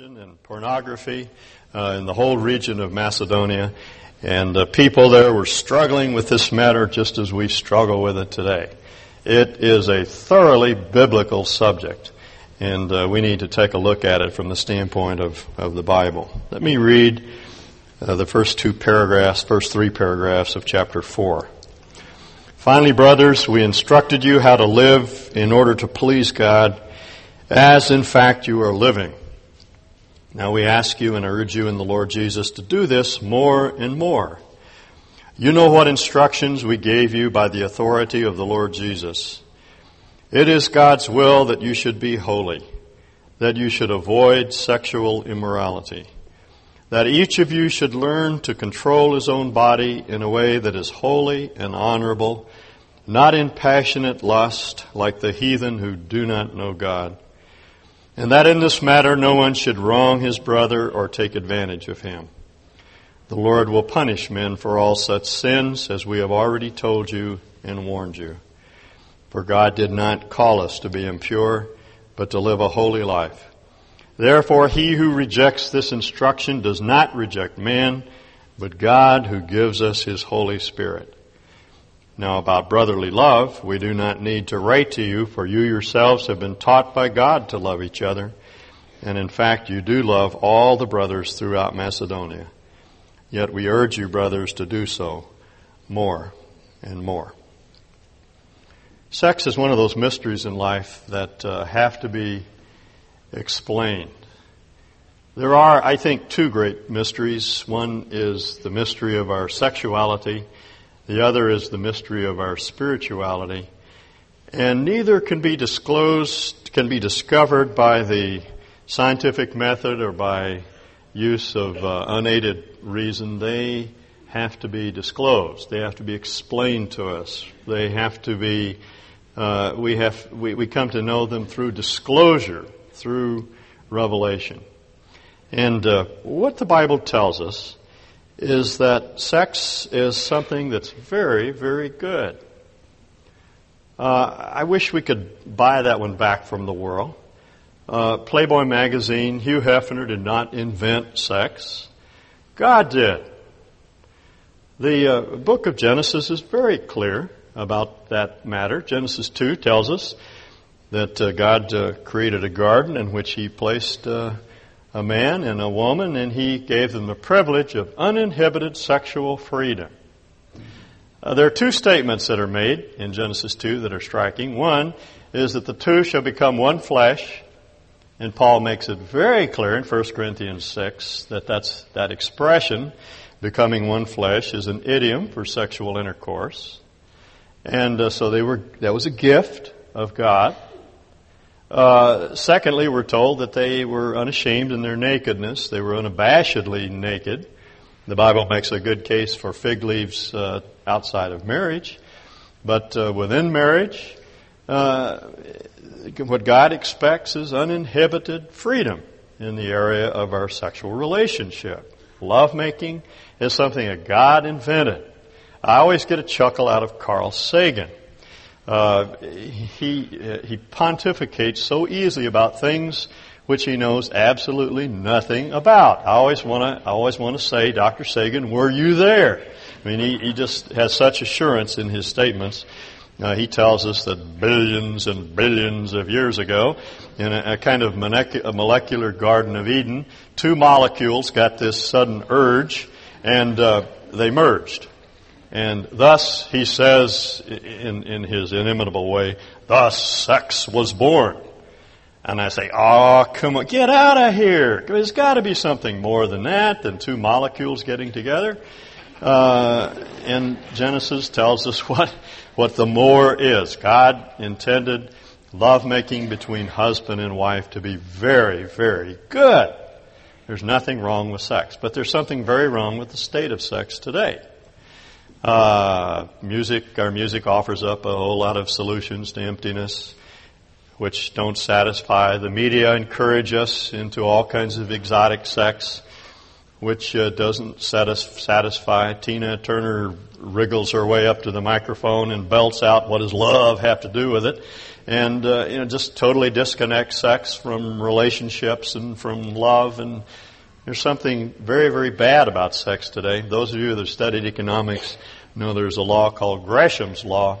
and pornography uh, in the whole region of Macedonia. And uh, people there were struggling with this matter just as we struggle with it today. It is a thoroughly biblical subject, and uh, we need to take a look at it from the standpoint of, of the Bible. Let me read uh, the first two paragraphs, first three paragraphs of chapter 4. Finally, brothers, we instructed you how to live in order to please God, as in fact you are living. Now we ask you and urge you in the Lord Jesus to do this more and more. You know what instructions we gave you by the authority of the Lord Jesus. It is God's will that you should be holy, that you should avoid sexual immorality, that each of you should learn to control his own body in a way that is holy and honorable, not in passionate lust like the heathen who do not know God and that in this matter no one should wrong his brother or take advantage of him. The Lord will punish men for all such sins, as we have already told you and warned you. For God did not call us to be impure, but to live a holy life. Therefore, he who rejects this instruction does not reject man, but God who gives us his Holy Spirit. Now about brotherly love, we do not need to write to you, for you yourselves have been taught by God to love each other. And in fact, you do love all the brothers throughout Macedonia. Yet we urge you, brothers, to do so more and more. Sex is one of those mysteries in life that uh, have to be explained. There are, I think, two great mysteries. One is the mystery of our sexuality, the other is the mystery of our spirituality. And neither can be disclosed, can be discovered by the scientific method or by use of uh, unaided reason. They have to be disclosed. They have to be explained to us. They have to be, uh, we have, we, we come to know them through disclosure, through revelation. And uh, what the Bible tells us is that sex is something that's very, very good. Uh, I wish we could buy that one back from the world. Uh, Playboy magazine, Hugh Hefner did not invent sex. God did. The uh, book of Genesis is very clear about that matter. Genesis 2 tells us that uh, God uh, created a garden in which He placed uh, a man and a woman, and he gave them the privilege of uninhibited sexual freedom. Uh, there are two statements that are made in Genesis 2 that are striking. One is that the two shall become one flesh, and Paul makes it very clear in 1 Corinthians 6 that that's, that expression, becoming one flesh, is an idiom for sexual intercourse. And uh, so they were, that was a gift of God. Uh, secondly, we're told that they were unashamed in their nakedness. They were unabashedly naked. The Bible makes a good case for fig leaves uh, outside of marriage. But uh, within marriage, uh, what God expects is uninhibited freedom in the area of our sexual relationship. Lovemaking is something that God invented. I always get a chuckle out of Carl Sagan. Uh, he, he pontificates so easily about things which he knows absolutely nothing about. I always want to, I always want to say, Dr. Sagan, were you there? I mean, he, he just has such assurance in his statements. Uh, he tells us that billions and billions of years ago, in a, a kind of molecular, molecular Garden of Eden, two molecules got this sudden urge, and uh, they merged. And thus, he says in, in his inimitable way, thus sex was born. And I say, oh, come on, get out of here. There's got to be something more than that, than two molecules getting together. Uh, and Genesis tells us what, what the more is. God intended lovemaking between husband and wife to be very, very good. There's nothing wrong with sex. But there's something very wrong with the state of sex today. Uh, music, our music offers up a whole lot of solutions to emptiness, which don't satisfy. The media encourage us into all kinds of exotic sex, which uh, doesn't satis- satisfy. Tina Turner wriggles her way up to the microphone and belts out, "What does love have to do with it?" And uh, you know, just totally disconnects sex from relationships and from love. And there's something very, very bad about sex today. Those of you that have studied economics know there's a law called Gresham's law,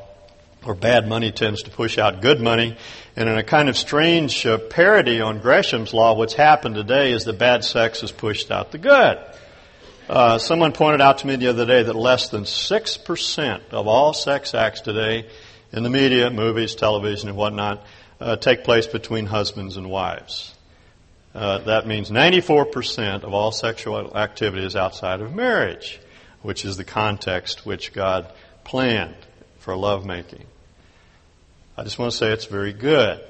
where bad money tends to push out good money. And in a kind of strange uh, parody on Gresham's law, what's happened today is the bad sex has pushed out the good. Uh, someone pointed out to me the other day that less than 6% of all sex acts today in the media, movies, television, and whatnot, uh, take place between husbands and wives. Uh, that means 94% of all sexual activity is outside of marriage, which is the context which God planned for lovemaking. I just want to say it's very good.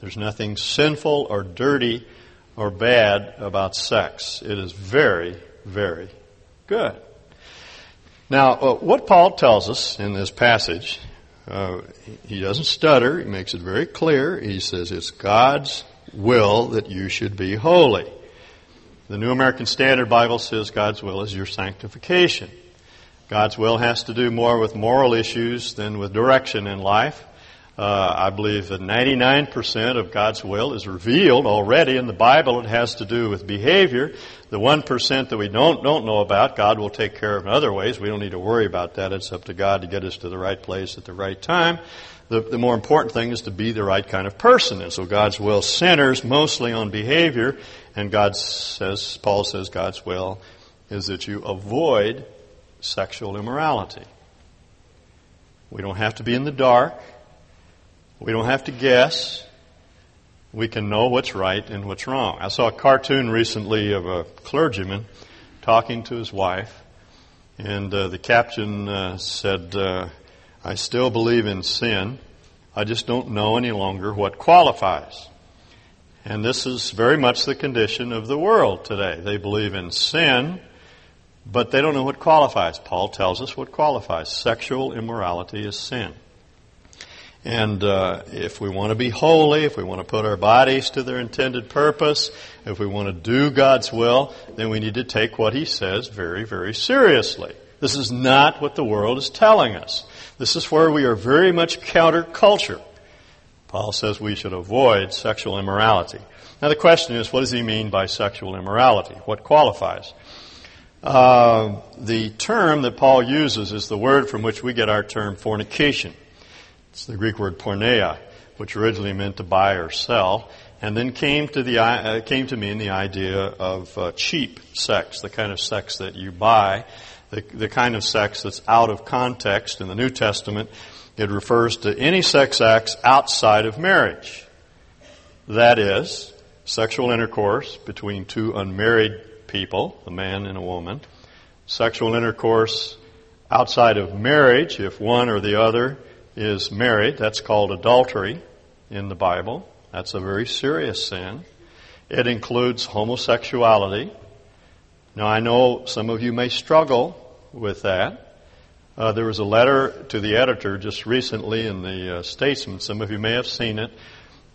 There's nothing sinful or dirty or bad about sex. It is very, very good. Now, uh, what Paul tells us in this passage, uh, he doesn't stutter. He makes it very clear. He says it's God's will that you should be holy. The New American Standard Bible says God's will is your sanctification. God's will has to do more with moral issues than with direction in life. Uh, I believe that 99% of God's will is revealed already in the Bible. It has to do with behavior. The 1% that we don't, don't know about, God will take care of in other ways. We don't need to worry about that. It's up to God to get us to the right place at the right time the, the more important thing is to be the right kind of person. And so God's will centers mostly on behavior, and God says, Paul says, God's will is that you avoid sexual immorality. We don't have to be in the dark. We don't have to guess. We can know what's right and what's wrong. I saw a cartoon recently of a clergyman talking to his wife, and uh, the caption uh, said, uh, I still believe in sin. I just don't know any longer what qualifies. And this is very much the condition of the world today. They believe in sin, but they don't know what qualifies. Paul tells us what qualifies. Sexual immorality is sin. And uh, if we want to be holy, if we want to put our bodies to their intended purpose, if we want to do God's will, then we need to take what He says very, very seriously. This is not what the world is telling us. This is where we are very much counterculture. Paul says we should avoid sexual immorality. Now the question is, what does he mean by sexual immorality? What qualifies? Uh, the term that Paul uses is the word from which we get our term fornication. It's the Greek word porneia, which originally meant to buy or sell, and then came to the uh, came to mean the idea of uh, cheap sex, the kind of sex that you buy the, the kind of sex that's out of context in the New Testament. It refers to any sex acts outside of marriage. That is, sexual intercourse between two unmarried people, a man and a woman. Sexual intercourse outside of marriage, if one or the other is married, that's called adultery in the Bible. That's a very serious sin. It includes homosexuality. Now, I know some of you may struggle with that. Uh, there was a letter to the editor just recently in the uh, Statesman, some of you may have seen it,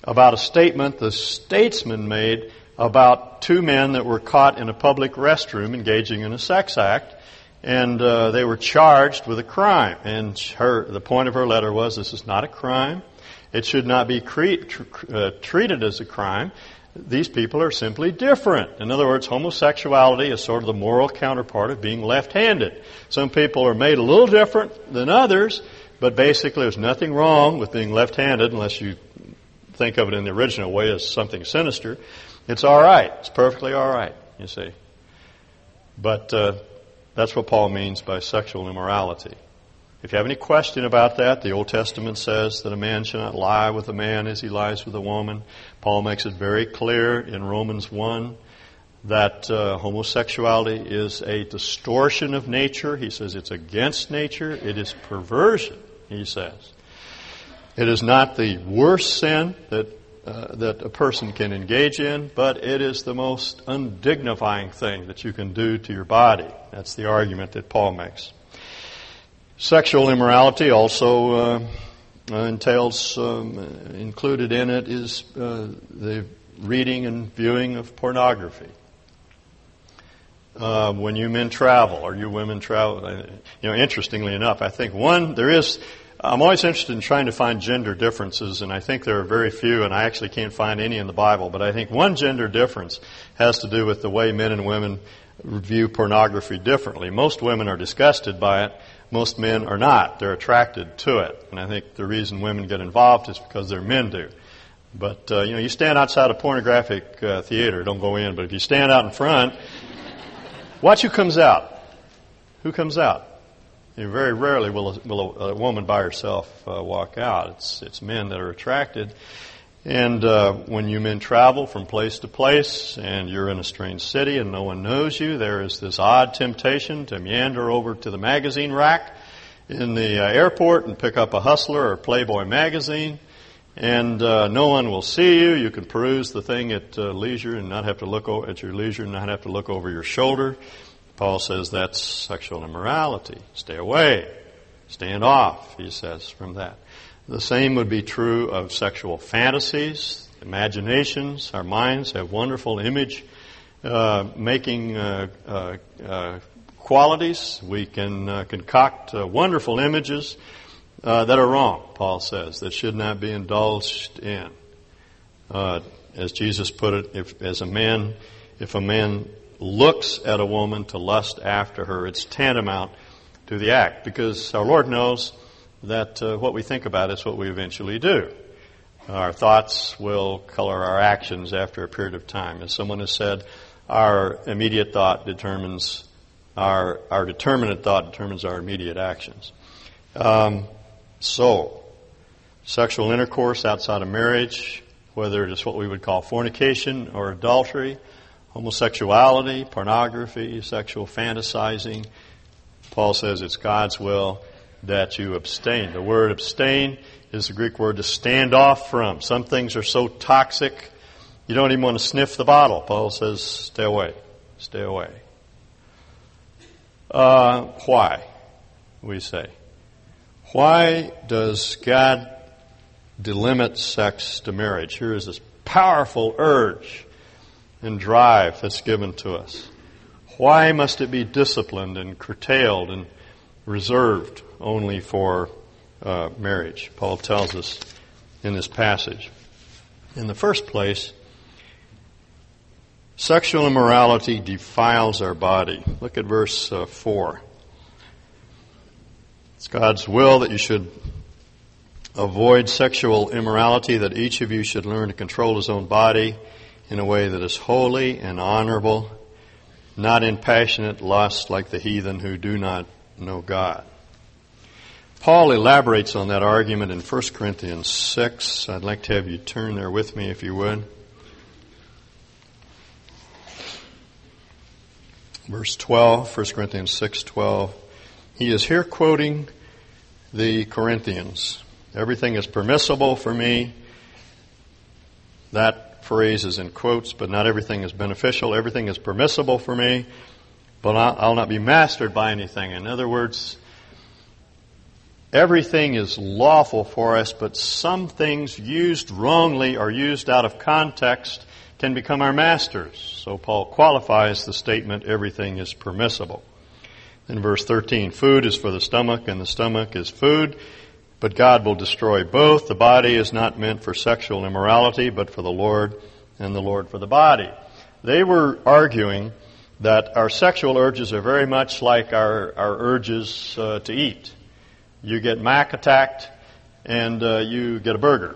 about a statement the Statesman made about two men that were caught in a public restroom engaging in a sex act, and uh, they were charged with a crime. And her, the point of her letter was, this is not a crime. It should not be cre- tr- uh, treated as a crime these people are simply different. In other words, homosexuality is sort of the moral counterpart of being left-handed. Some people are made a little different than others, but basically there's nothing wrong with being left-handed unless you think of it in the original way as something sinister. It's alright. It's perfectly alright, you see. But uh, that's what Paul means by sexual immorality. If you have any question about that, the Old Testament says that a man should not lie with a man as he lies with a woman. Paul makes it very clear in Romans 1 that uh, homosexuality is a distortion of nature. He says it's against nature. It is perversion, he says. It is not the worst sin that, uh, that a person can engage in, but it is the most undignifying thing that you can do to your body. That's the argument that Paul makes. Sexual immorality also uh, uh, entails, um, included in it is uh, the reading and viewing of pornography. uh, when you men travel or you women travel. Uh, you know, interestingly enough, I think one there is. I'm always interested in trying to find gender differences, and I think there are very few, and I actually can't find any in the Bible. But I think one gender difference has to do with the way men and women view pornography differently. Most women are disgusted by it. Most men are not. They're attracted to it. And I think the reason women get involved is because their men do. But, uh, you know, you stand outside a pornographic uh, theater, don't go in, but if you stand out in front, watch who comes out. Who comes out? You know, very rarely will a, will a, a woman by herself uh, walk out. It's, it's men that are attracted. And uh, when you men travel from place to place and you're in a strange city and no one knows you, there is this odd temptation to meander over to the magazine rack in the uh, airport and pick up a Hustler or Playboy magazine. And uh, no one will see you. You can peruse the thing at uh, leisure and not have to look o- at your leisure and not have to look over your shoulder. Paul says that's sexual immorality. Stay away. Stand off, he says, from that. The same would be true of sexual fantasies, imaginations. Our minds have wonderful image uh, making uh, uh, uh qualities. We can uh, concoct uh, wonderful images that are wrong, Paul says, that should not be indulged in. as Jesus put it, if, as a man, if a man looks at a woman to lust after her, it's tantamount to the act because our Lord knows that uh, what we think about is what we eventually do. Our thoughts will color our actions after a period of time. As someone has said, our immediate thought determines our, our determinate thought determines our immediate actions. Um, so, sexual intercourse outside of marriage, whether it is what we would call fornication or adultery, homosexuality, pornography, sexual fantasizing, Paul says it's God's will that you abstain. The word abstain is the Greek word to stand off from. Some things are so toxic, you don't even want to sniff the bottle. Paul says, stay away. Stay away. Uh, why? We say. Why does God delimit sex to marriage? Here is this powerful urge and drive that's given to us. Why must it be disciplined and curtailed and reserved only for uh, marriage. Paul tells us in this passage. In the first place, sexual immorality defiles our body. Look at verse uh, 4. It's God's will that you should avoid sexual immorality, that each of you should learn to control his own body in a way that is holy and honorable, not in passionate lust like the heathen who do not know God. Paul elaborates on that argument in 1 Corinthians 6. I'd like to have you turn there with me if you would. Verse 12, 1 Corinthians 6:12. He is here quoting the Corinthians. Everything is permissible for me. That phrase is in quotes, but not everything is beneficial. Everything is permissible for me, but I'll not be mastered by anything. In other words, Everything is lawful for us, but some things used wrongly or used out of context can become our masters. So Paul qualifies the statement, everything is permissible. In verse 13, food is for the stomach and the stomach is food, but God will destroy both. The body is not meant for sexual immorality, but for the Lord and the Lord for the body. They were arguing that our sexual urges are very much like our, our urges uh, to eat you get Mac attacked, and uh, you get a burger.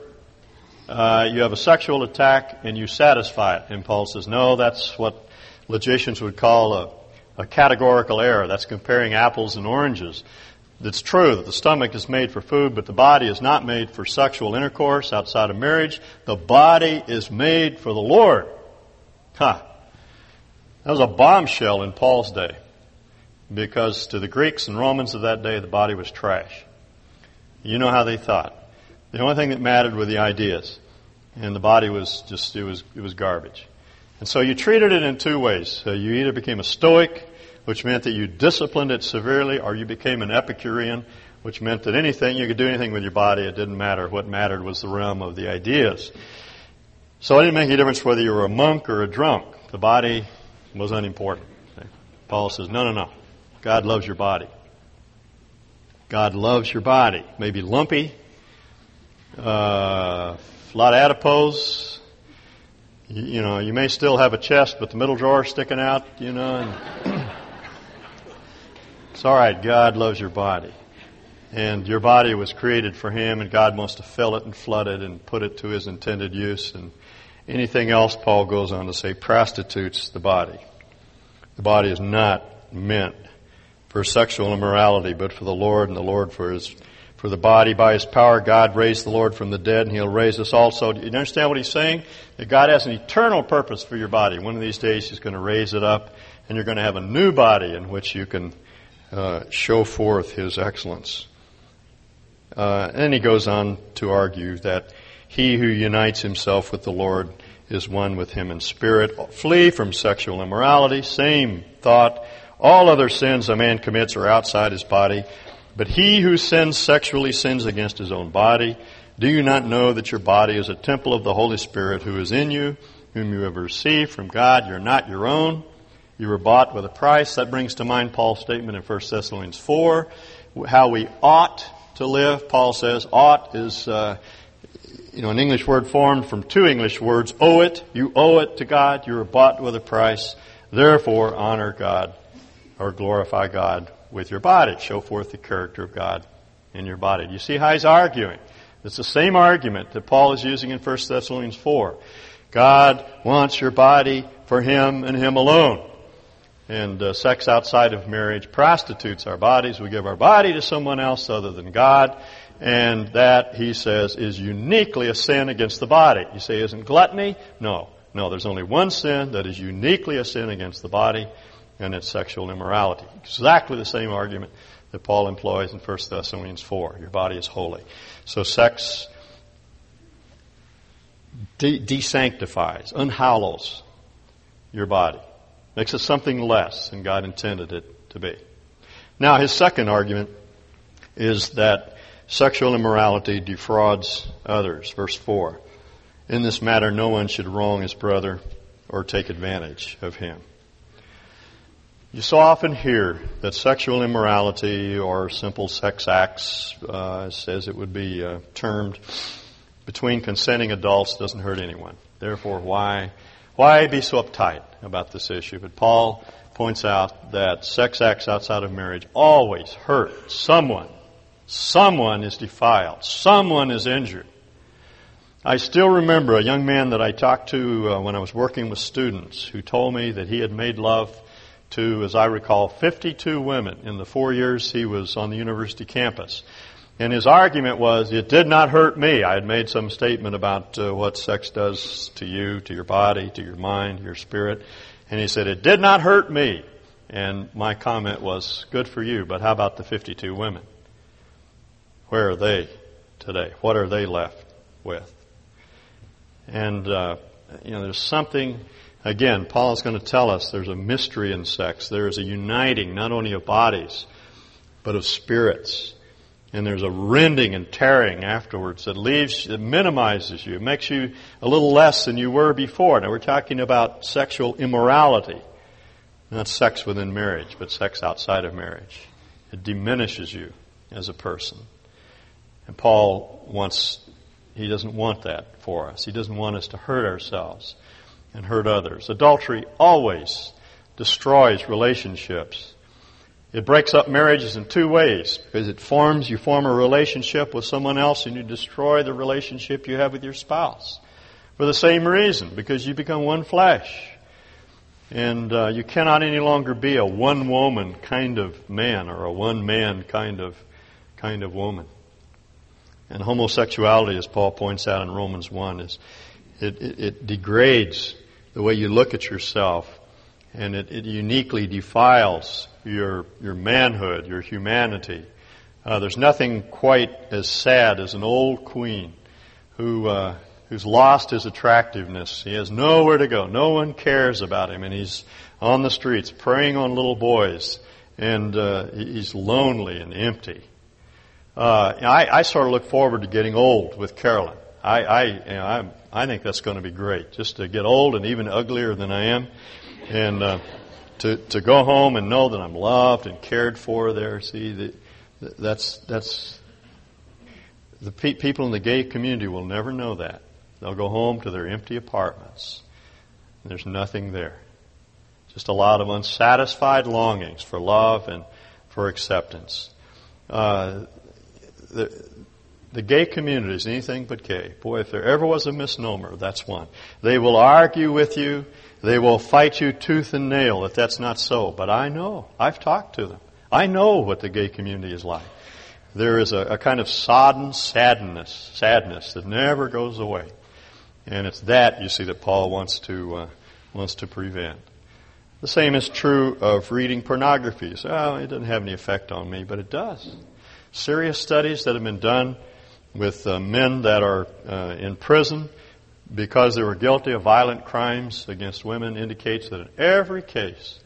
Uh, you have a sexual attack, and you satisfy it. And Paul says, no, that's what logicians would call a, a categorical error. That's comparing apples and oranges. It's true that the stomach is made for food, but the body is not made for sexual intercourse outside of marriage. The body is made for the Lord. Huh. That was a bombshell in Paul's day because to the Greeks and Romans of that day, the body was trash. You know how they thought. The only thing that mattered were the ideas, and the body was just it was it was garbage. And so you treated it in two ways. So you either became a Stoic, which meant that you disciplined it severely, or you became an Epicurean, which meant that anything you could do anything with your body, it didn't matter. What mattered was the realm of the ideas. So it didn't make any difference whether you were a monk or a drunk. The body was unimportant. Paul says, no, no, no. God loves your body. God loves your body. Maybe lumpy, uh, a lot of adipose. You, you, know, you may still have a chest, but the middle drawer sticking out, you know. It's all right. God loves your body. And your body was created for Him, and God wants to fill it and flood it and put it to His intended use. And anything else, Paul goes on to say, prostitutes the body. The body is not meant for sexual immorality, but for the Lord, and the Lord for His for the body. By His power, God raised the Lord from the dead, and He'll raise us also. Do you understand what He's saying? That God has an eternal purpose for your body. One of these days, He's going to raise it up, and you're going to have a new body in which you can uh, show forth His excellence. Uh, and he goes on to argue that he who unites himself with the Lord is one with him in spirit. Flee from sexual immorality. Same thought. All other sins a man commits are outside his body, but he who sins sexually sins against his own body. Do you not know that your body is a temple of the Holy Spirit who is in you, whom you have received from God? You're not your own. You were bought with a price. That brings to mind Paul's statement in 1 Thessalonians 4, how we ought to live. Paul says, ought is, uh, you know, an English word formed from two English words. Owe it. You owe it to God. You were bought with a price. Therefore, honor God or glorify God with your body. Show forth the character of God in your body. You see how he's arguing? It's the same argument that Paul is using in 1 Thessalonians 4. God wants your body for Him and Him alone and uh, sex outside of marriage prostitutes our bodies. We give our body to someone else other than God, and that, he says, is uniquely a sin against the body. You say, isn't gluttony? No. No, there's only one sin that is uniquely a sin against the body, and it's sexual immorality. Exactly the same argument that Paul employs in 1 Thessalonians 4. Your body is holy. So sex de- desanctifies, unhallows your body. Makes it something less than God intended it to be. Now, his second argument is that sexual immorality defrauds others. Verse 4. In this matter, no one should wrong his brother or take advantage of him. You so often hear that sexual immorality or simple sex acts, uh, as it would be uh, termed, between consenting adults doesn't hurt anyone. Therefore, why why be so uptight about this issue? But Paul points out that sex acts outside of marriage always hurt someone. Someone is defiled. Someone is injured. I still remember a young man that I talked to uh, when I was working with students who told me that he had made love to, as I recall, 52 women in the four years he was on the university campus. And his argument was, it did not hurt me. I had made some statement about uh, what sex does to you, to your body, to your mind, your spirit. And he said, it did not hurt me. And my comment was, good for you, but how about the 52 women? Where are they today? What are they left with? And, uh, you know, there's something, again, Paul is going to tell us there's a mystery in sex. There is a uniting, not only of bodies, but of spirits and there's a rending and tearing afterwards that leaves, that minimizes you, makes you a little less than you were before. Now we're talking about sexual immorality, not sex within marriage, but sex outside of marriage. It diminishes you as a person. And Paul wants, he doesn't want that for us. He doesn't want us to hurt ourselves and hurt others. Adultery always destroys relationships it breaks up marriages in two ways because it forms, you form a relationship with someone else and you destroy the relationship you have with your spouse. For the same reason, because you become one flesh. And uh, you cannot any longer be a one woman kind of man or a one man kind of, kind of woman. And homosexuality, as Paul points out in Romans 1, is it, it, it degrades the way you look at yourself and it, it uniquely defiles your, your manhood, your humanity. Uh, there's nothing quite as sad as an old queen who, uh, who's lost his attractiveness. He has nowhere to go. No one cares about him, and he's on the streets preying on little boys, and uh, he's lonely and empty. Uh, I, I sort of look forward to getting old with Carolyn. I, I, you know, I, think that's going to be great, just to get old and even uglier than I am, and uh, to, to go home and know that I'm loved and cared for there. See, the, that's, that's, the pe- people in the gay community will never know that. They'll go home to their empty apartments. There's nothing there. Just a lot of unsatisfied longings for love and for acceptance. Uh, the, the gay community is anything but gay. Boy, if there ever was a misnomer, that's one. They will argue with you. They will fight you tooth and nail if that's not so. But I know. I've talked to them. I know what the gay community is like. There is a, a kind of sodden sadness, sadness that never goes away. And it's that, you see, that Paul wants to, uh, wants to prevent. The same is true of reading pornography. So, oh, it doesn't have any effect on me, but it does. Serious studies that have been done with uh, men that are uh, in prison because they were guilty of violent crimes against women indicates that in every case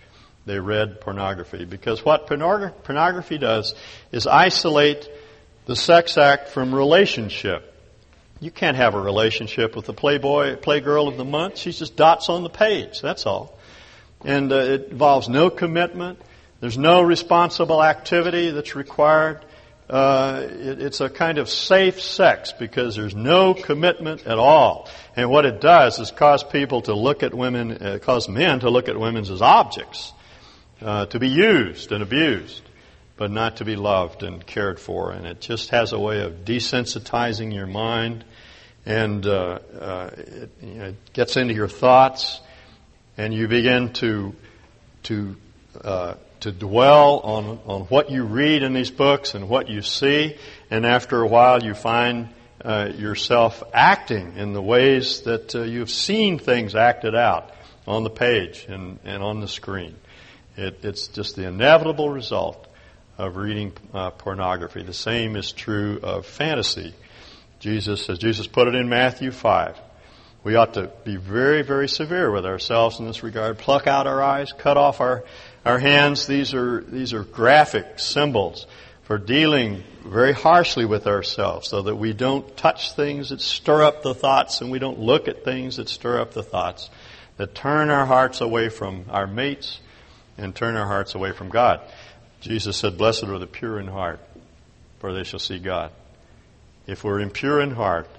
they read pornography. Because what pornography does is isolate the sex act from relationship. You can't have a relationship with the playboy, playgirl of the month. She's just dots on the page. That's all. And uh, it involves no commitment. There's no responsible activity that's required uh, it, it's a kind of safe sex because there's no commitment at all. And what it does is cause people to look at women, uh, cause men to look at women as objects, uh, to be used and abused, but not to be loved and cared for. And it just has a way of desensitizing your mind, and uh, uh, it, you know, it, gets into your thoughts, and you begin to to uh, to dwell on, on what you read in these books and what you see, and after a while you find uh, yourself acting in the ways that uh, you've seen things acted out on the page and, and on the screen. It, it's just the inevitable result of reading uh, pornography. The same is true of fantasy. Jesus, as Jesus put it in Matthew 5, we ought to be very, very severe with ourselves in this regard. Pluck out our eyes, cut off our our hands, these are, these are graphic symbols for dealing very harshly with ourselves so that we don't touch things that stir up the thoughts and we don't look at things that stir up the thoughts, that turn our hearts away from our mates and turn our hearts away from God. Jesus said, Blessed are the pure in heart, for they shall see God. If we're impure in heart,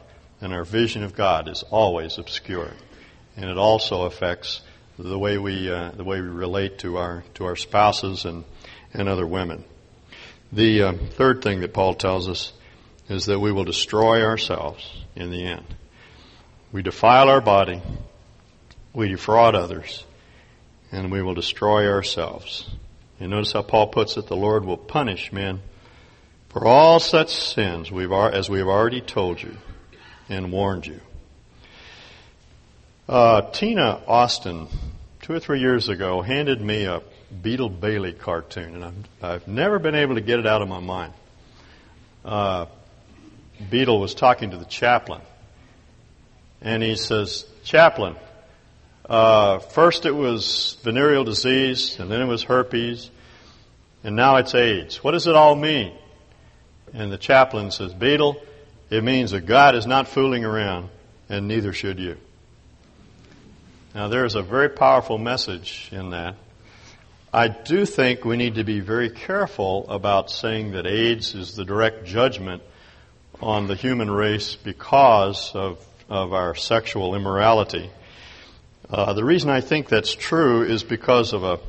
then our vision of God is always obscured. And it also affects the way we uh, the way we relate to our to our spouses and and other women. The uh, third thing that Paul tells us is that we will destroy ourselves in the end. We defile our body, we defraud others, and we will destroy ourselves. And notice how Paul puts it: the Lord will punish men for all such sins we've as we have already told you and warned you. Uh, Tina Austin, two or three years ago, handed me a Beetle Bailey cartoon, and I've, I've never been able to get it out of my mind. Uh, Beetle was talking to the chaplain, and he says, Chaplain, uh, first it was venereal disease, and then it was herpes, and now it's AIDS. What does it all mean? And the chaplain says, Beetle, it means that God is not fooling around, and neither should you. Now, there's a very powerful message in that. I do think we need to be very careful about saying that AIDS is the direct judgment on the human race because of, of our sexual immorality. Uh, the reason I think that's true is because of a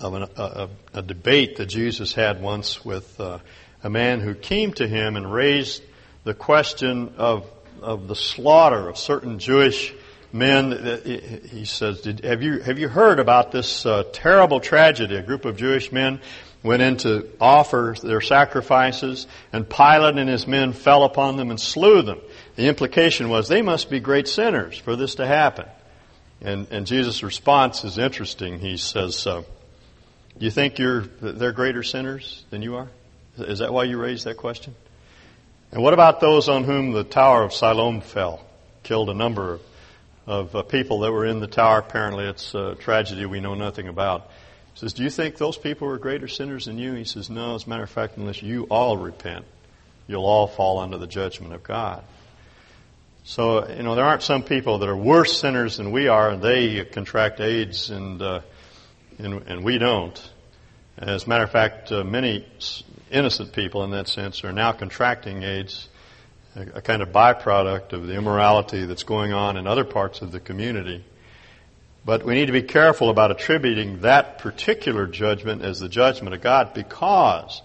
of an, a, a, debate that Jesus had once with uh, a man who came to him and raised the question of of the slaughter of certain Jewish men, uh, he says, have you, have you heard about this uh, terrible tragedy? A group of Jewish men went in to offer their sacrifices, and Pilate and his men fell upon them and slew them. The implication was they must be great sinners for this to happen. And, and Jesus' response is interesting. He says, uh, "Do you think you're they're greater sinners than you are? Is that why you raised that question? And what about those on whom the Tower of Siloam fell, killed a number of of uh, people that were in the tower. Apparently, it's a tragedy we know nothing about. He says, Do you think those people were greater sinners than you? He says, No, as a matter of fact, unless you all repent, you'll all fall under the judgment of God. So, you know, there aren't some people that are worse sinners than we are, and they contract AIDS and, uh, and, and we don't. As a matter of fact, uh, many innocent people in that sense are now contracting AIDS, a, a kind of byproduct of the immorality that's going on in other parts of the community. But we need to be careful about attributing that particular judgment as the judgment of God because,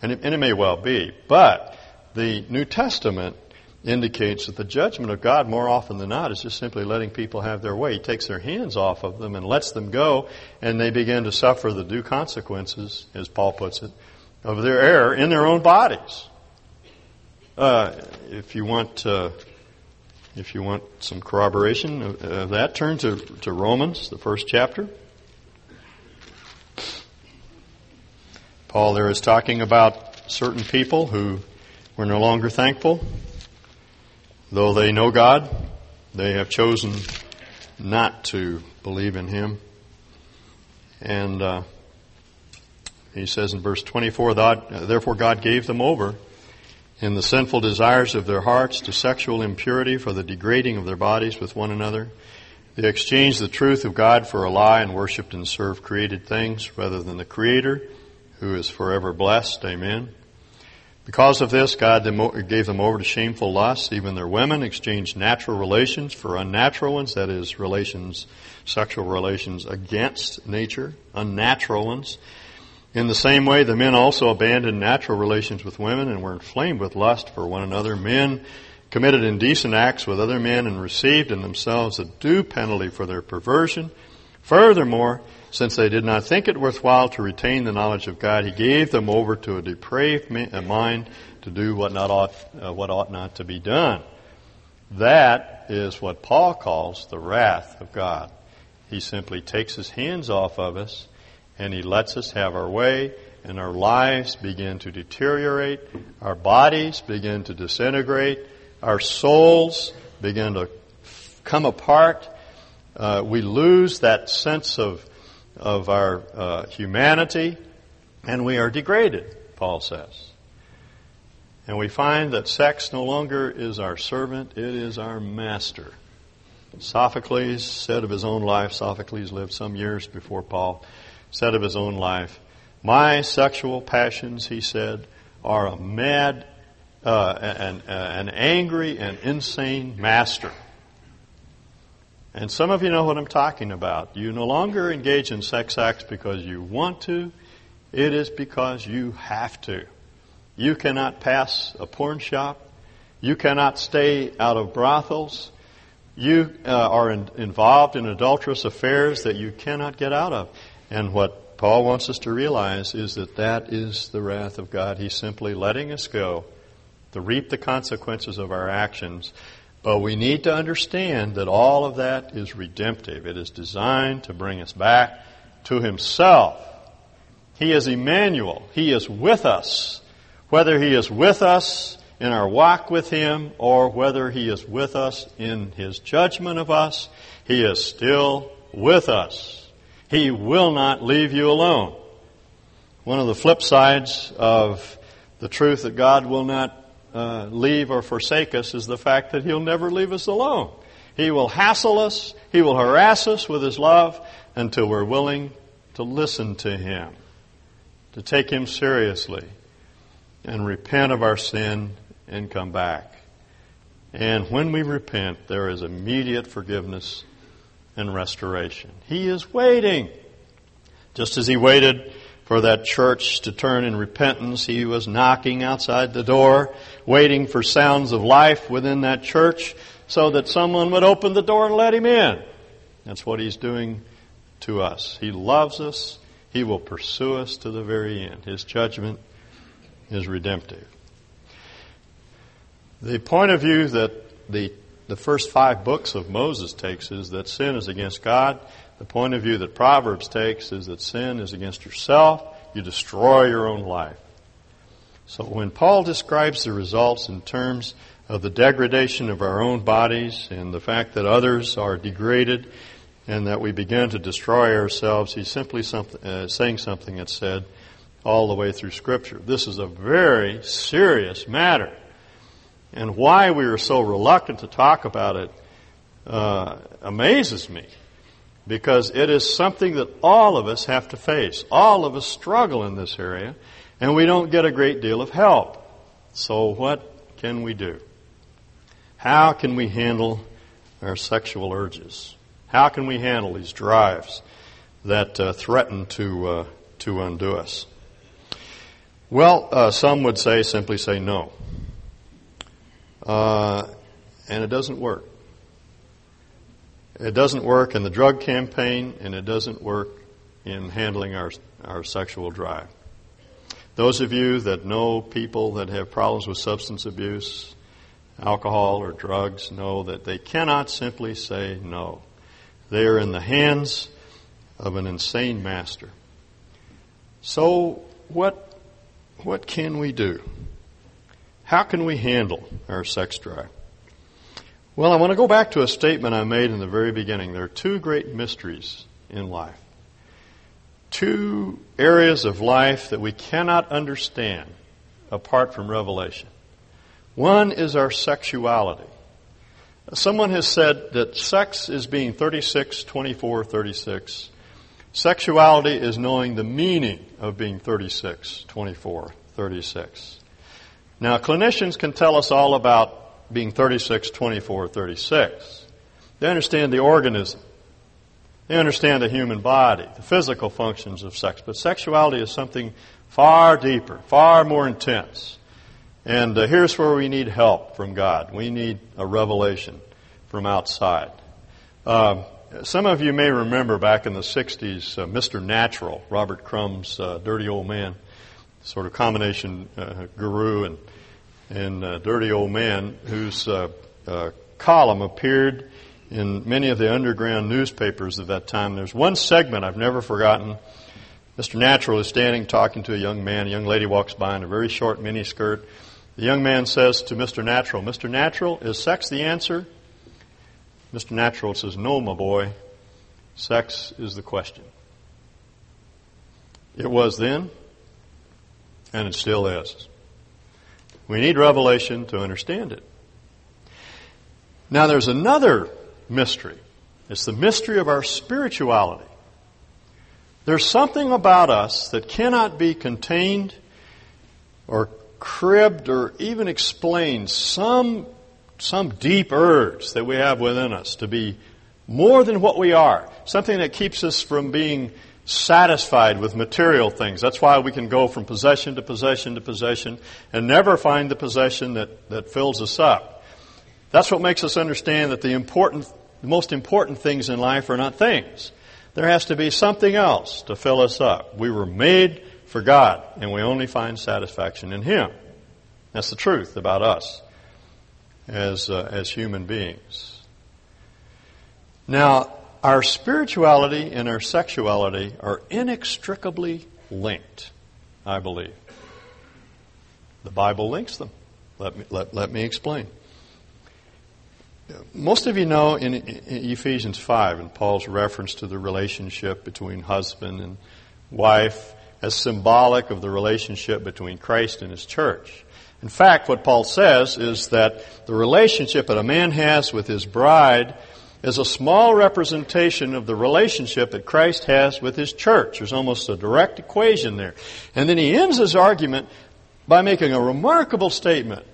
and it, and it may well be, but the New Testament indicates that the judgment of God more often than not is just simply letting people have their way. He takes their hands off of them and lets them go, and they begin to suffer the due consequences, as Paul puts it, of their error in their own bodies. Uh, if you want, uh, if you want some corroboration of, of that, turn to, to Romans, the first chapter. Paul there is talking about certain people who were no longer thankful Though they know God, they have chosen not to believe in Him. And uh, he says in verse 24, Therefore God gave them over in the sinful desires of their hearts to sexual impurity for the degrading of their bodies with one another. They exchanged the truth of God for a lie and worshiped and served created things rather than the Creator, who is forever blessed. Amen. Because of this, God gave them over to shameful lusts. Even their women exchanged natural relations for unnatural ones, that is, relations, sexual relations against nature, unnatural ones. In the same way, the men also abandoned natural relations with women and were inflamed with lust for one another. Men committed indecent acts with other men and received in themselves a due penalty for their perversion. Furthermore, since they did not think it worthwhile to retain the knowledge of God, he gave them over to a depraved mind to do what, not ought, uh, what ought not to be done. That is what Paul calls the wrath of God. He simply takes his hands off of us and he lets us have our way and our lives begin to deteriorate, our bodies begin to disintegrate, our souls begin to come apart. Uh, we lose that sense of of our uh, humanity, and we are degraded, Paul says. And we find that sex no longer is our servant, it is our master. Sophocles said of his own life, Sophocles lived some years before Paul, said of his own life, My sexual passions, he said, are a mad, uh, an, an angry and insane master. And some of you know what I'm talking about. You no longer engage in sex acts because you want to. It is because you have to. You cannot pass a porn shop. You cannot stay out of brothels. You uh, are in, involved in adulterous affairs that you cannot get out of. And what Paul wants us to realize is that that is the wrath of God. He's simply letting us go to reap the consequences of our actions but we need to understand that all of that is redemptive. It is designed to bring us back to Himself. He is Emmanuel. He is with us. Whether He is with us in our walk with Him or whether He is with us in His judgment of us, He is still with us. He will not leave you alone. One of the flip sides of the truth that God will not uh, leave or forsake us is the fact that He'll never leave us alone. He will hassle us, He will harass us with His love until we're willing to listen to Him, to take Him seriously, and repent of our sin and come back. And when we repent, there is immediate forgiveness and restoration. He is waiting. Just as He waited for that church to turn in repentance. He was knocking outside the door, waiting for sounds of life within that church so that someone would open the door and let him in. That's what he's doing to us. He loves us. He will pursue us to the very end. His judgment is redemptive. The point of view that the, the first five books of Moses takes is that sin is against God the point of view that Proverbs takes is that sin is against yourself. You destroy your own life. So when Paul describes the results in terms of the degradation of our own bodies and the fact that others are degraded and that we begin to destroy ourselves, he's simply something, uh, saying something that's said all the way through Scripture. This is a very serious matter. And why we are so reluctant to talk about it uh, amazes me. because it is something that all of us have to face. All of us struggle in this area, and we don't get a great deal of help. So, what can we do? How can we handle our sexual urges? How can we handle these drives that uh, threaten to, uh, to undo us? Well, uh, some would say simply say no. Uh, and it doesn't work. It doesn't work in the drug campaign, and it doesn't work in handling our, our sexual drive. Those of you that know people that have problems with substance abuse, alcohol, or drugs know that they cannot simply say no. They are in the hands of an insane master. So, what, what can we do? How can we handle our sex drive? Well, I want to go back to a statement I made in the very beginning. There are two great mysteries in life. Two areas of life that we cannot understand apart from revelation. One is our sexuality. Someone has said that sex is being 36, 24, 36. Sexuality is knowing the meaning of being 36, 24, 36. Now, clinicians can tell us all about being 36, 24, 36. They understand the organism. They understand the human body, the physical functions of sex. But sexuality is something far deeper, far more intense. And uh, here's where we need help from God. We need a revelation from outside. Uh, some of you may remember back in the 60s, uh, Mr. Natural, Robert Crumb's uh, dirty old man, sort of combination uh, guru and and uh, Dirty Old Man, whose uh, uh, column appeared in many of the underground newspapers of that time. There's one segment I've never forgotten. Mr. Natural is standing talking to a young man. A young lady walks by in a very short mini skirt. The young man says to Mr. Natural, Mr. Natural, is sex the answer? Mr. Natural says, No, my boy. Sex is the question. It was then, and it still is. We need revelation to understand it. Now, there's another mystery. It's the mystery of our spirituality. There's something about us that cannot be contained or cribbed or even explained. Some, some deep urge that we have within us to be more than what we are. Something that keeps us from being satisfied with material things. That's why we can go from possession to possession to possession and never find the possession that, that fills us up. That's what makes us understand that the important, the most important things in life are not things. There has to be something else to fill us up. We were made for God, and we only find satisfaction in Him. That's the truth about us as, uh, as human beings. Now, our spirituality and our sexuality are inextricably linked, I believe. The Bible links them. Let me, let, let me explain. Most of you know in, in Ephesians 5 and Paul's reference to the relationship between husband and wife as symbolic of the relationship between Christ and his church. In fact, what Paul says is that the relationship that a man has with his bride is a small representation of the relationship that Christ has with His church. There's almost a direct equation there. And then he ends his argument by making a remarkable statement.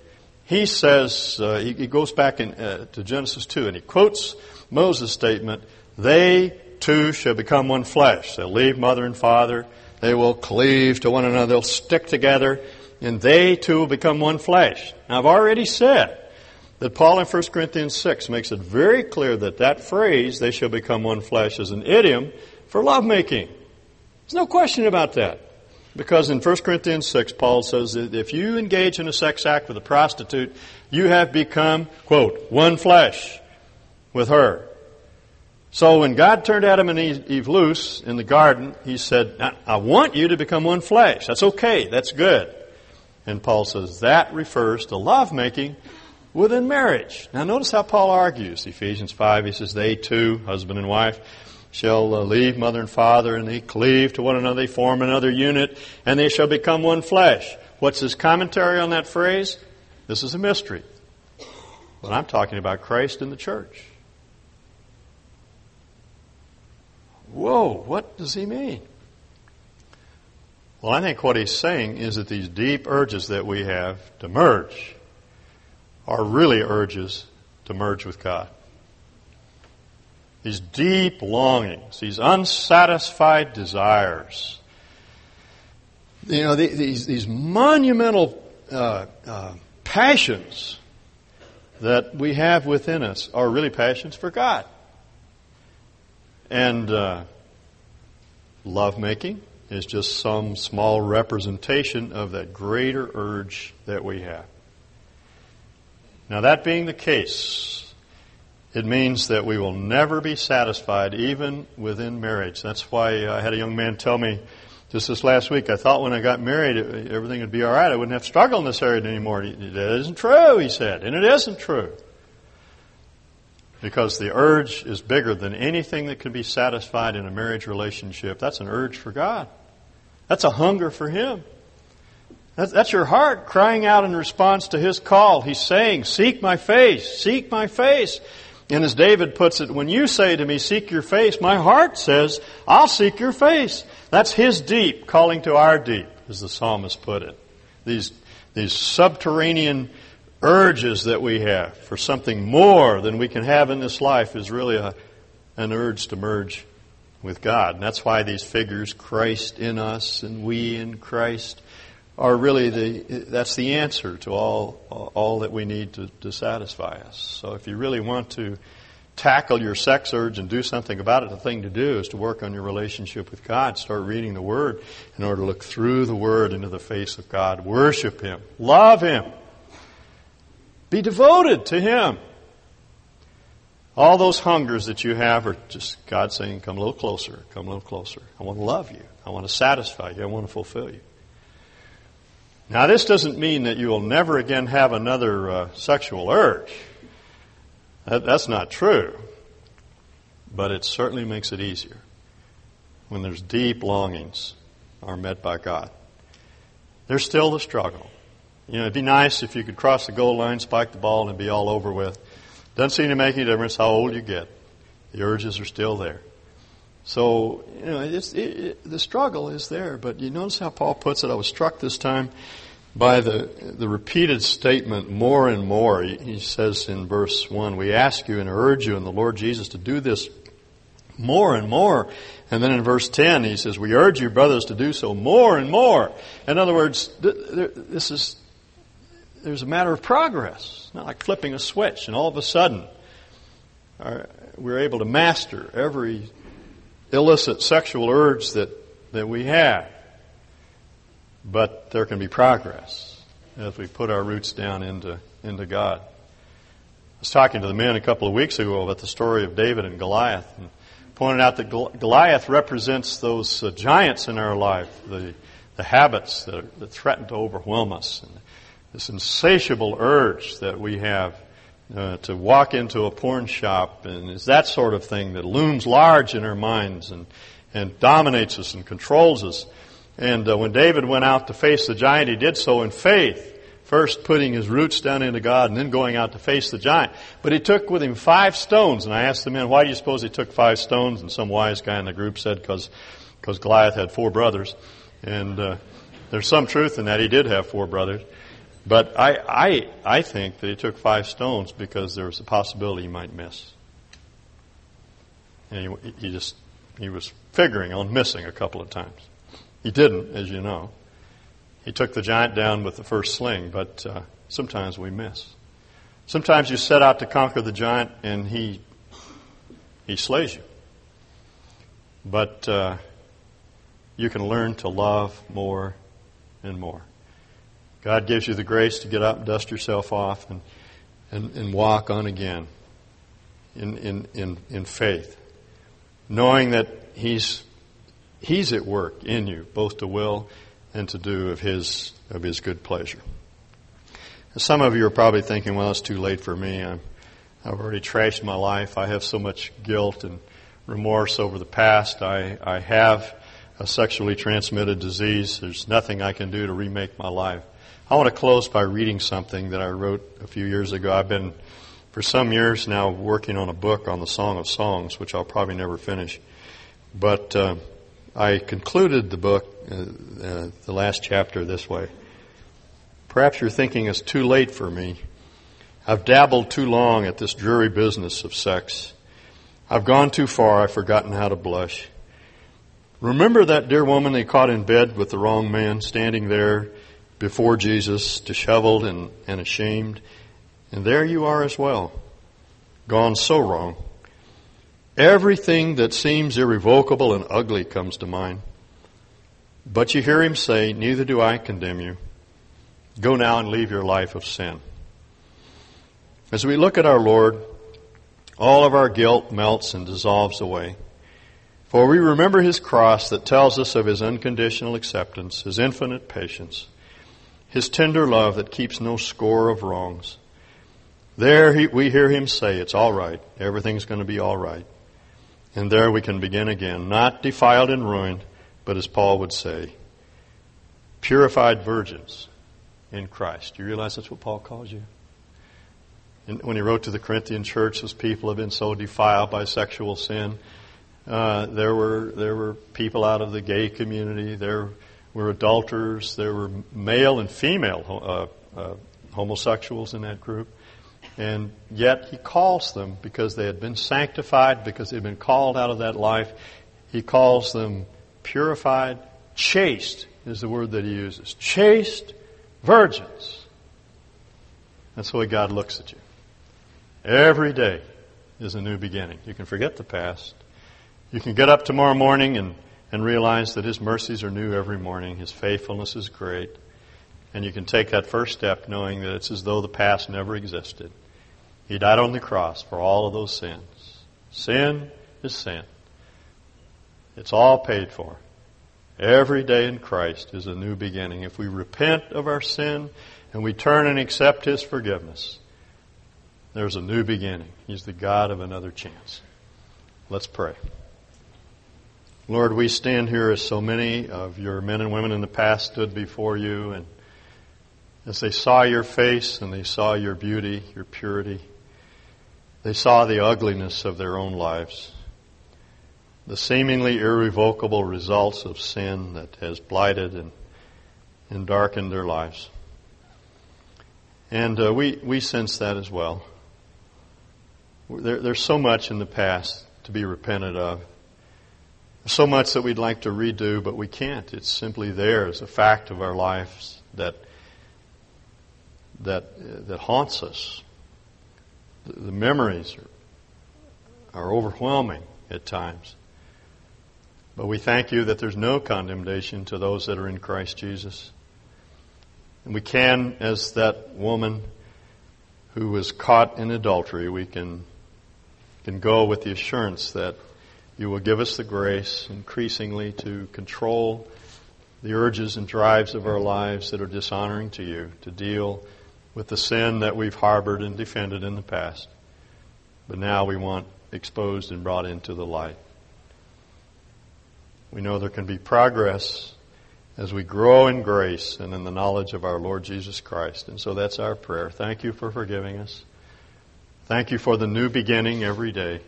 He says, uh, he, he, goes back in, uh, to Genesis 2 and he quotes Moses' statement, they two shall become one flesh. They'll leave mother and father. They will cleave to one another. They'll stick together and they two will become one flesh. Now I've already said that Paul in 1 Corinthians 6 makes it very clear that that phrase, they shall become one flesh, is an idiom for lovemaking. There's no question about that. Because in 1 Corinthians 6, Paul says that if you engage in a sex act with a prostitute, you have become, quote, one flesh with her. So when God turned Adam and Eve loose in the garden, he said, I want you to become one flesh. That's okay. That's good. And Paul says that refers to lovemaking within marriage. Now notice how Paul argues. Ephesians 5, he says, they two, husband and wife, shall uh, leave mother and father, and they cleave to one another, they form another unit, and they shall become one flesh. What's his commentary on that phrase? This is a mystery. But I'm talking about Christ and the church. whoa, what does he mean? Well, I think what he's saying is that these deep urges that we have to merge are really urges to merge with God. These deep longings, these unsatisfied desires, you know, these, these monumental uh, uh, passions that we have within us are really passions for God. And uh, lovemaking is just some small representation of that greater urge that we have. Now, that being the case, it means that we will never be satisfied even within marriage. That's why I had a young man tell me just this last week, I thought when I got married, everything would be all right. I wouldn't have to struggle in this area anymore. That isn't true, he said. And it isn't true. Because the urge is bigger than anything that can be satisfied in a marriage relationship. That's an urge for God. That's a hunger for Him. That's, that's your heart crying out in response to His call. He's saying, Seek my face, seek my face. And as David puts it, when you say to me, Seek your face, my heart says, I'll seek your face. That's his deep calling to our deep, as the psalmist put it. These, these subterranean urges that we have for something more than we can have in this life is really a, an urge to merge with God. And that's why these figures, Christ in us and we in Christ, are really the, that's the answer to all, all that we need to, to satisfy us. So if you really want to tackle your sex urge and do something about it, the thing to do is to work on your relationship with God. Start reading the Word in order to look through the Word into the face of God. Worship Him. Love Him. Be devoted to Him. All those hungers that you have are just God saying, come a little closer, come a little closer. I want to love you. I want to satisfy you. I want to fulfill you. Now, this doesn't mean that you will never again have another uh, sexual urge. That, that's not true. But it certainly makes it easier when there's deep longings are met by God. There's still the struggle. You know, it'd be nice if you could cross the goal line, spike the ball, and be all over with. Doesn't seem to make any difference how old you get. The urges are still there. So, you know, it, it, the struggle is there. But you notice how Paul puts it? I was struck this time by the, the repeated statement more and more. He says in verse 1, We ask you and urge you in the Lord Jesus to do this more and more. And then in verse 10, he says, We urge you, brothers, to do so more and more. In other words, this is, there's a matter of progress. Not like flipping a switch and all of a sudden uh, we're able to master every illicit sexual urge that, that we have. But there can be progress as we put our roots down into, into God. I was talking to the men a couple of weeks ago about the story of David and Goliath and pointed out that Goliath represents those uh, giants in our life, the, the habits that, are, that threaten to overwhelm us, and this insatiable urge that we have uh, to walk into a porn shop, and it's that sort of thing that looms large in our minds and, and dominates us and controls us. And uh, when David went out to face the giant, he did so in faith, first putting his roots down into God and then going out to face the giant. But he took with him five stones, and I asked the men, why do you suppose he took five stones? And some wise guy in the group said, because Goliath had four brothers. And uh, there's some truth in that. He did have four brothers. But I, I, I think that he took five stones because there was a possibility he might miss. And he, he just, he was figuring on missing a couple of times. He didn't, as you know. He took the giant down with the first sling, but uh, sometimes we miss. Sometimes you set out to conquer the giant and he he slays you. But uh, you can learn to love more and more. God gives you the grace to get up and dust yourself off and, and, and walk on again in, in, in, in faith, knowing that He's He's at work in you, both to will and to do of His, of His good pleasure. Some of you are probably thinking, well, it's too late for me. i have already trashed my life. I have so much guilt and remorse over the past. I, I have a sexually transmitted disease. There's nothing I can do to remake my life. I want to close by reading something that I wrote a few years ago. I've been, for some years now, working on a book on the Song of Songs, which I'll probably never finish. But uh, I concluded the book, uh, uh, the last chapter, this way. Perhaps you're thinking it's too late for me. I've dabbled too long at this dreary business of sex. I've gone too far. I've forgotten how to blush. Remember that dear woman they caught in bed with the wrong man, standing there before Jesus, disheveled and, and ashamed. And there you are as well, gone so wrong. Everything that seems irrevocable and ugly comes to mind. But you hear him say, Neither do I condemn you. Go now and leave your life of sin. As we look at our Lord, all of our guilt melts and dissolves away. For we remember his cross that tells us of his unconditional acceptance, his infinite patience, his tender love that keeps no score of wrongs. There he, we hear him say, It's all right. Everything's going to be all right. And there we can begin again, not defiled and ruined, but as Paul would say, purified virgins in Christ. Do you realize that's what Paul calls you? And when he wrote to the Corinthian church, those people have been so defiled by sexual sin. Uh, there were there were people out of the gay community. There were adulterers. There were male and female uh, uh, homosexuals in that group. And yet he calls them because they had been sanctified, because they had been called out of that life. He calls them purified, chaste is the word that he uses. Chaste virgins. That's the way God looks at you. Every day is a new beginning. You can forget the past. You can get up tomorrow morning and, and realize that His mercies are new every morning. His faithfulness is great. And you can take that first step knowing that it's as though the past never existed. He died on the cross for all of those sins. Sin is sin. It's all paid for. Every day in Christ is a new beginning. If we repent of our sin and we turn and accept His forgiveness, there's a new beginning. He's the God of another chance. Let's pray. Lord, we stand here as so many of your men and women in the past stood before you, and as they saw your face and they saw your beauty, your purity, they saw the ugliness of their own lives, the seemingly irrevocable results of sin that has blighted and, and darkened their lives. And uh, we, we sense that as well. There, there's so much in the past to be repented of. So much that we'd like to redo, but we can't. It's simply there as a fact of our lives that that that haunts us the memories are, are overwhelming at times. But we thank you that there's no condemnation to those that are in Christ Jesus. And we can, as that woman who was caught in adultery, we can, can go with the assurance that you will give us the grace increasingly to control the urges and drives of our lives that are dishonoring to you, to deal with the sin that we've harbored and defended in the past. But now we want exposed and brought into the light. We know there can be progress as we grow in grace and in the knowledge of our Lord Jesus Christ. And so that's our prayer. Thank you for forgiving us. Thank you for the new beginning every day.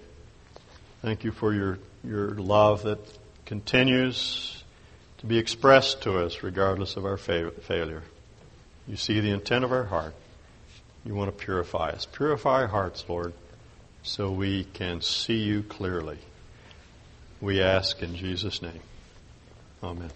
Thank you for your, your love that continues to be expressed to us regardless of our fa- failure. You see the intent of our heart. You want to purify us. Purify our hearts, Lord, so we can see you clearly. We ask in Jesus' name. Amen.